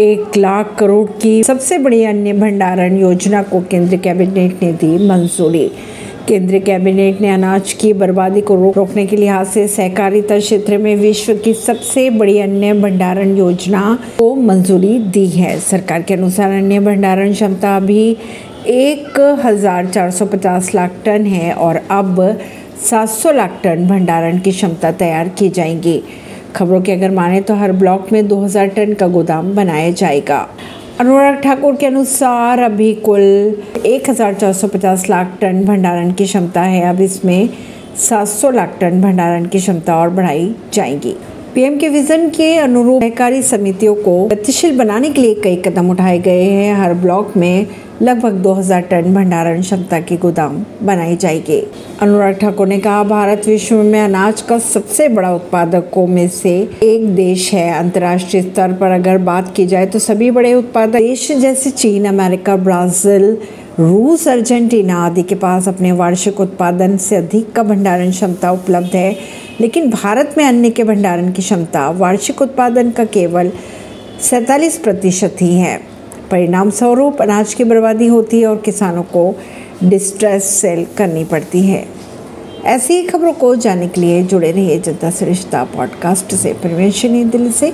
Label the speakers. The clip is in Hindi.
Speaker 1: एक लाख करोड़ की सबसे बड़ी अन्य भंडारण योजना को केंद्र कैबिनेट ने दी मंजूरी। केंद्रीय कैबिनेट ने अनाज की बर्बादी को रोकने के लिहाज से सहकारिता क्षेत्र में विश्व की सबसे बड़ी अन्य भंडारण योजना को मंजूरी दी है। सरकार के अनुसार अन्य भंडारण क्षमता अभी एक हज़ार चार सौ पचास लाख टन है और अब 700 लाख टन भंडारण की क्षमता तैयार की जाएँगी। खबरों की अगर माने तो हर ब्लॉक में 2000 टन का गोदाम बनाया जाएगा। अनुराग ठाकुर के अनुसार अभी कुल 1450 लाख टन भंडारण की क्षमता है। अब इसमें 700 लाख टन भंडारण की क्षमता और बढ़ाई जाएगी। पीएम के विजन के अनुरूप सहकारी समितियों को गतिशील बनाने के लिए कई कदम उठाए गए हैं। हर ब्लॉक में लगभग 2000 टन भंडारण क्षमता की गोदाम बनाई जाएगी। अनुराग ठाकुर ने कहा, भारत विश्व में अनाज का सबसे बड़ा उत्पादकों में से एक देश है। अंतर्राष्ट्रीय स्तर पर अगर बात की जाए तो सभी बड़े उत्पादक देश जैसे चीन, अमेरिका, ब्राज़ील, रूस, अर्जेंटीना आदि के पास अपने वार्षिक उत्पादन से अधिक का भंडारण क्षमता उपलब्ध है। लेकिन भारत में अन्य के भंडारण की क्षमता वार्षिक उत्पादन का केवल सैंतालीस प्रतिशत ही है। परिणाम स्वरूप अनाज की बर्बादी होती है और किसानों को डिस्ट्रेस सेल करनी पड़ती है। ऐसी ही खबरों को जानने के लिए जुड़े रहिए जनता सरिश्ता पॉडकास्ट से। प्रवेश दिल से